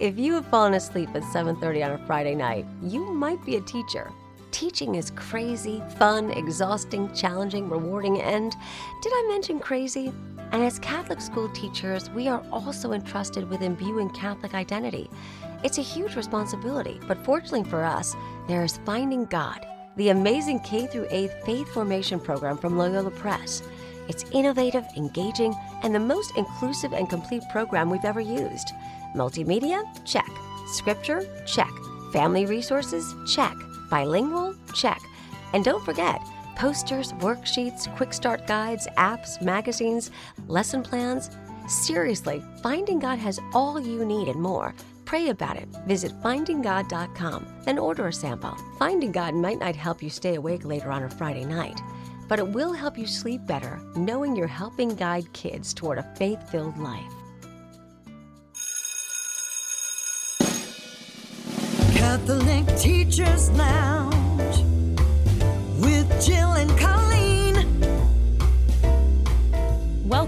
If you have fallen asleep at 7:30 on a Friday night, you might be a teacher. Teaching is crazy, fun, exhausting, challenging, rewarding, and did I mention crazy? And as Catholic school teachers, we are also entrusted with imbuing Catholic identity. It's a huge responsibility, but fortunately for us, there is Finding God, the amazing K through 8th faith formation program from Loyola Press. It's innovative, engaging, and the most inclusive and complete program we've ever used. Multimedia? Check. Scripture? Check. Family resources? Check. Bilingual? Check. And don't forget, posters, worksheets, quick start guides, apps, magazines, lesson plans. Seriously, Finding God has all you need and more. Pray about it. Visit findinggod.com, then order a sample. Finding God might not help you stay awake later on a Friday night, but it will help you sleep better knowing you're helping guide kids toward a faith filled life. Catholic Teachers Lounge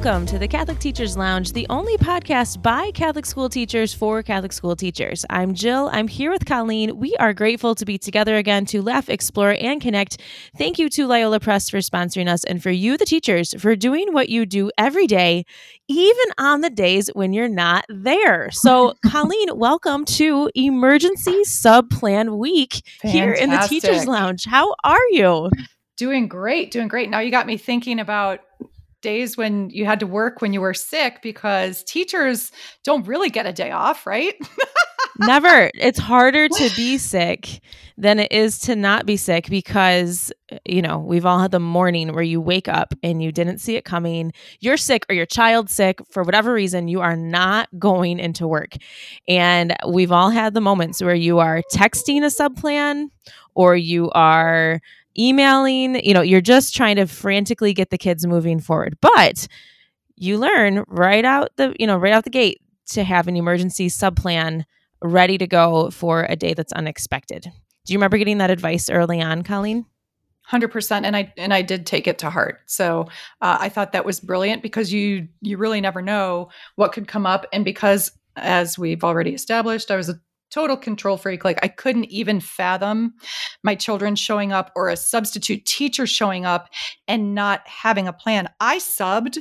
Welcome to the Catholic Teachers Lounge, the only podcast by Catholic school teachers for Catholic school teachers. I'm Jill. I'm here with Colleen. We are grateful to be together again to laugh, explore, and connect. Thank you to Loyola Press for sponsoring us and for you, the teachers, for doing what you do every day, even on the days when you're not there. So, Colleen, welcome to Emergency Sub Plan Week here in the Teachers Lounge. How are you? Doing great, doing great. Now you got me thinking about days when you had to work when you were sick because teachers don't really get a day off, right? Never. It's harder to be sick than it is to not be sick because, you know, we've all had the morning where you wake up and you didn't see it coming. You're sick or your child's sick for whatever reason, you are not going into work. And we've all had the moments where you are texting a sub plan or you are emailing, you know, you're just trying to frantically get the kids moving forward. But you learn right out the, you know, right out the gate to have an emergency sub plan ready to go for a day that's unexpected. Do you remember getting that advice early on, Colleen? Hundred percent, and I and I did take it to heart. So uh, I thought that was brilliant because you you really never know what could come up, and because as we've already established, I was a total control freak. Like I couldn't even fathom my children showing up or a substitute teacher showing up and not having a plan. I subbed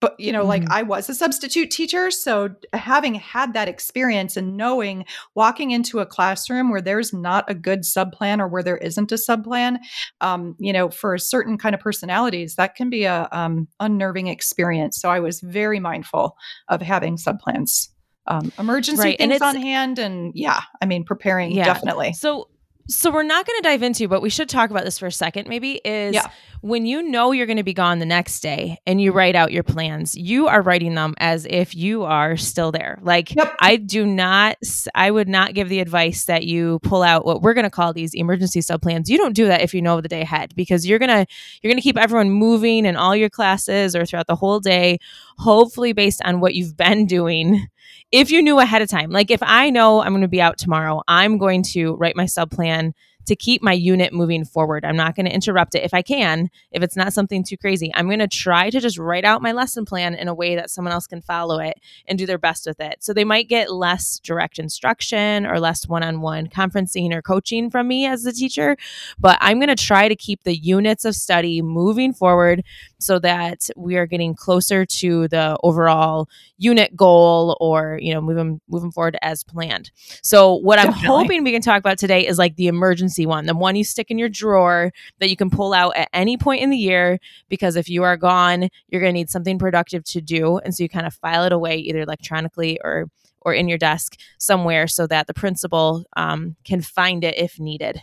but you know like Mhm. i was a substitute teacher so having had that experience and knowing walking into a classroom where there's not a good sub plan or where there isn't a sub plan um, you know for a certain kind of personalities that can be a um, unnerving experience so i was very mindful of having sub plans um, emergency Right, things on hand and yeah i mean preparing Yeah. definitely So so we're not going to dive into, but we should talk about this for a second maybe is Yeah. when you know you're going to be gone the next day and you write out your plans, you are writing them as if you are still there. Like Yep. I do not i would not give the advice that you pull out what we're going to call these emergency sub plans. You don't do that if you know the day ahead because you're going to you're going to keep everyone moving in all your classes or throughout the whole day hopefully based on what you've been doing if you knew ahead of time like if i know i'm going to be out tomorrow i'm going to write my sub plan to keep my unit moving forward. I'm not going to interrupt it if i can if it's not something too crazy. I'm going to try to just write out my lesson plan in a way that someone else can follow it and do their best with it. So they might get less direct instruction or less one-on-one conferencing or coaching from me as the teacher but i'm going to try to keep the units of study moving forward so that we are getting closer to the overall unit goal or you know moving moving forward as planned. So what i'm hoping we can talk about today is like the emergency one the one you stick in your drawer that you can pull out at any point in the year because if you are gone you're going to need something productive to do and so you kind of file it away either electronically or or in your desk somewhere so that the principal um, can find it if needed.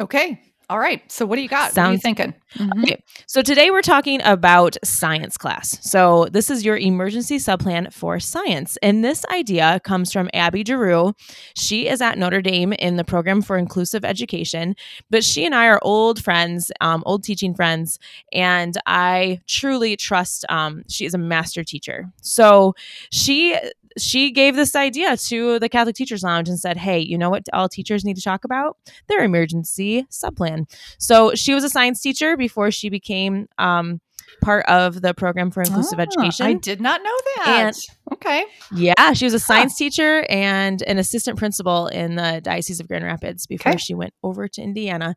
Okay all right so what do you got what are you Sounds- thinking Mhm. Okay, so today we're talking about science class. So this is your emergency subplan for science, and this idea comes from Abby Giroux. She is at Notre Dame in the program for inclusive education, but she and I are old friends, um, old teaching friends, and I truly trust. Um, she is a master teacher, so she she gave this idea to the Catholic Teachers Lounge and said, "Hey, you know what? All teachers need to talk about their emergency subplan." So she was a science teacher before she became um, part of the program for inclusive Ah, education. I did not know that. And- okay. Yeah, she was a science teacher and an assistant principal in the Diocese of Grand Rapids before Okay. she went over to Indiana.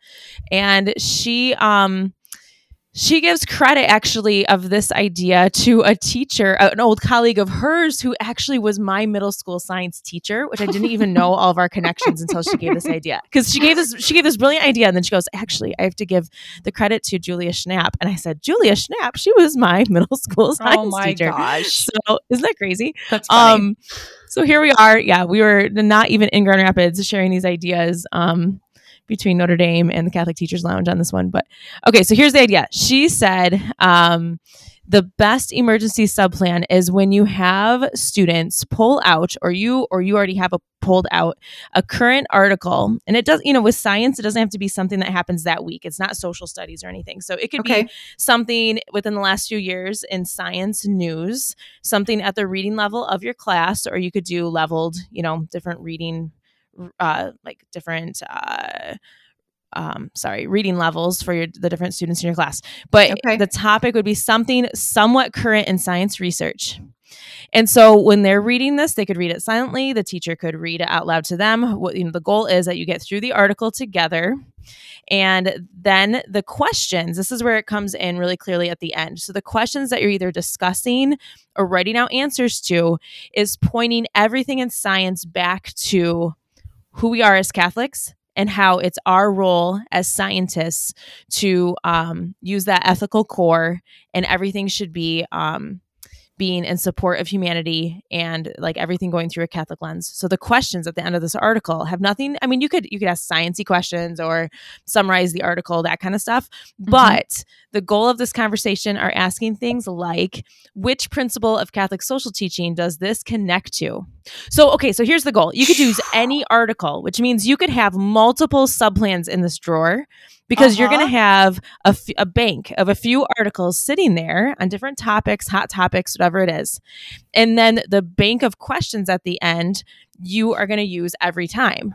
And she um she gives credit actually of this idea to a teacher, an old colleague of hers who actually was my middle school science teacher, which I didn't even know all of our connections until she gave this idea. Cuz she gave this she gave this brilliant idea and then she goes, "Actually, I have to give the credit to Julia Schnapp." And I said, "Julia Schnapp, she was my middle school science teacher." Oh my teacher." gosh. So, isn't that crazy? That's funny. Um, so here we are. Yeah, we were not even in Grand Rapids sharing these ideas um, between Notre Dame and the Catholic Teachers Lounge on this one. But okay, so here's the idea. She said um, the best emergency sub plan is when you have students pull out, or you or you already have a pulled out a current article, and it does. You know, with science, it doesn't have to be something that happens that week. It's not social studies or anything. So it could Okay. be something within the last few years in science news something at the reading level of your class, or you could do leveled, you know, different reading, uh, like different, uh, um, sorry, reading levels for your the different students in your class. But Okay. the topic would be something somewhat current in science research. And so when they're reading this, they could read it silently. The teacher could read it out loud to them. What you know, the goal is that you get through the article together. And then the questions, this is where it comes in really clearly at the end. So the questions that you're either discussing or writing out answers to is pointing everything in science back to who we are as Catholics and how it's our role as scientists to um, use that ethical core and everything should be um, being in support of humanity and like everything going through a Catholic lens. So the questions at the end of this article have nothing. I mean, you could you could ask sciencey questions or summarize the article, that kind of stuff. Mm-hmm. But the goal of this conversation are asking things like, which principle of Catholic social teaching does this connect to? So, okay, so here's the goal. You could use any article, which means you could have multiple subplans in this drawer because you're going to Uh-huh. have a, f- a bank of a few articles sitting there on different topics, hot topics, whatever it is. And then the bank of questions at the end, you are going to use every time.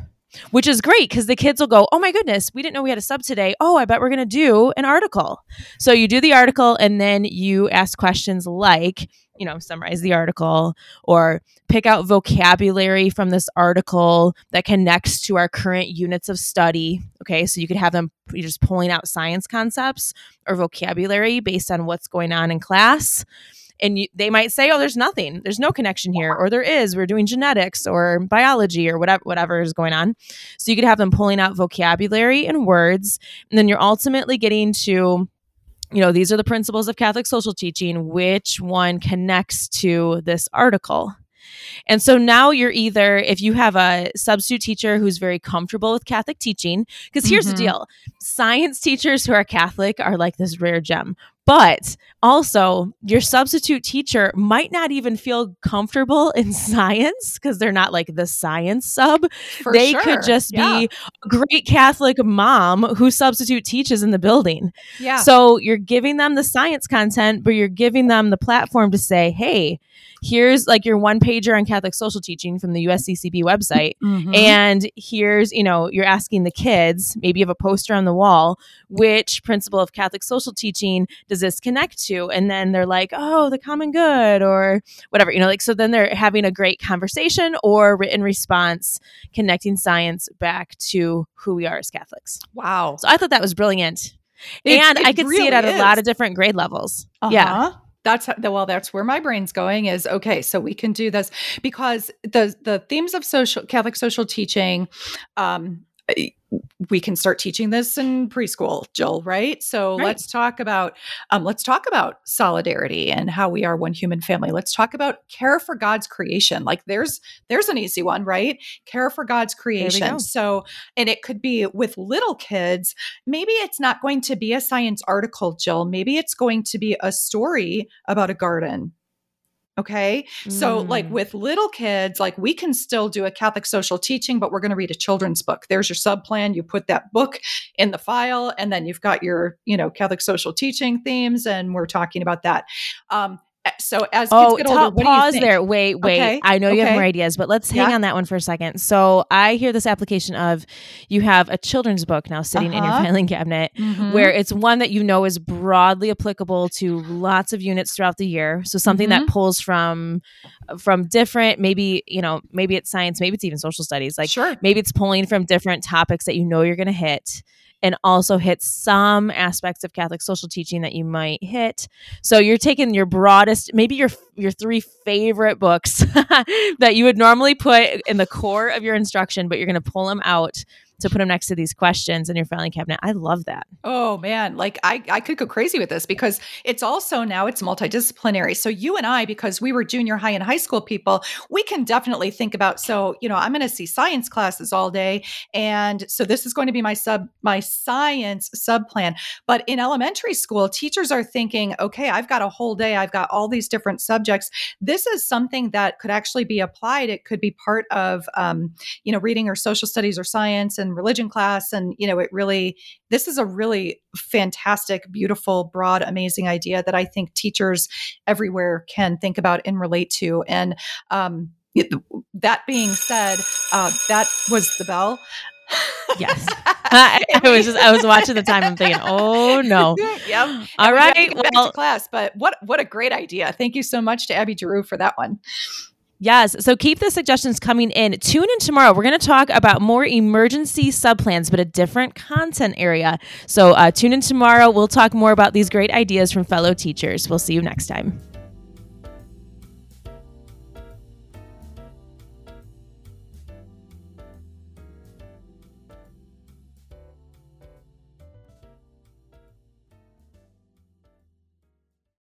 Which is great because the kids will go, Oh my goodness, we didn't know we had a sub today. Oh, I bet we're going to do an article. So you do the article and then you ask questions like, you know, summarize the article or pick out vocabulary from this article that connects to our current units of study. Okay. So you could have them just pulling out science concepts or vocabulary based on what's going on in class. And you, they might say, "Oh, there's nothing. There's no connection here," or "There is. We're doing genetics or biology or whatever, whatever is going on." So you could have them pulling out vocabulary and words, and then you're ultimately getting to you know, these are the principles of Catholic social teaching. Which one connects to this article? And so now you're either, if you have a substitute teacher who's very comfortable with Catholic teaching, because here's Mhm. the deal science teachers who are Catholic are like this rare gem. But also, your substitute teacher might not even feel comfortable in science because they're not like the science sub For they sure. could just Yeah. be a great Catholic mom who substitute teaches in the building. Yeah. So you're giving them the science content, but you're giving them the platform to say, hey, here's like your one pager on Catholic social teaching from the USCCB website. Mhm. And here's, you know, you're asking the kids, maybe you have a poster on the wall, which principle of Catholic social teaching does this connect to? And then they're like, oh, the common good or whatever, you know, like, so then they're having a great conversation or written response connecting science back to who we are as Catholics. wow. So I thought that was brilliant. It- and it I could see it at a lot of different grade levels. Yeah. Uh-huh. That's how, well, that's where my brain's going is okay. So we can do this because the the themes of social Catholic social teaching, um, we can start teaching this in preschool, Jill. Right. So Right. let's talk about um, let's talk about solidarity and how we are one human family. Let's talk about care for God's creation. Like there's there's an easy one, right? Care for God's go. creation. So and it could be with little kids maybe it's not going to be a science article, Jill. Maybe it's going to be a story about a garden. Okay. So, like Mm. with little kids, like we can still do a Catholic social teaching, but we're going to read a children's book. There's your sub plan. You put that book in the file, and then you've got your, you know, Catholic social teaching themes, and we're talking about that. Um, So as kids Oh, get ta- older, what pause do you think? there. Wait, wait. Okay, I know you have more ideas, but let's hang Yeah. on that one for a second. So I hear this application of you have a children's book now sitting in your Uh-huh. filing cabinet Mhm. where it's one that you know is broadly applicable to lots of units throughout the year. So something Mm-hmm. that pulls from from different maybe, you know, maybe it's science, maybe it's even social studies. Like sure. maybe it's pulling from different topics that you know you're going to hit and also hit some aspects of catholic social teaching that you might hit. So you're taking your broadest maybe your your three favorite books that you would normally put in the core of your instruction but you're going to pull them out to put them next to these questions in your filing cabinet i love that Oh man, like I, I could go crazy with this because it's also now it's multidisciplinary. So you and I, because we were junior high and high school people, we can definitely think about. So you know, I'm going to see science classes all day, and so this is going to be my sub my science sub plan. But in elementary school, teachers are thinking, okay, I've got a whole day, I've got all these different subjects. This is something that could actually be applied. It could be part of um, you know reading or social studies or science and religion class, and you know, it really this is a really fantastic, beautiful, broad, amazing idea that I think teachers everywhere can think about and relate to. And um, it- that being said, uh, that was the bell. yes I, I was just i was watching the time i'm thinking oh no yep. all And we right to well class, but what what a great idea! Thank you so much to Abby Giroux for that one. Yes. So keep the suggestions coming in. Tune in tomorrow. We're going to talk about more emergency subplans, but a different content area. So uh, tune in tomorrow. We'll talk more about these great ideas from fellow teachers. We'll see you next time.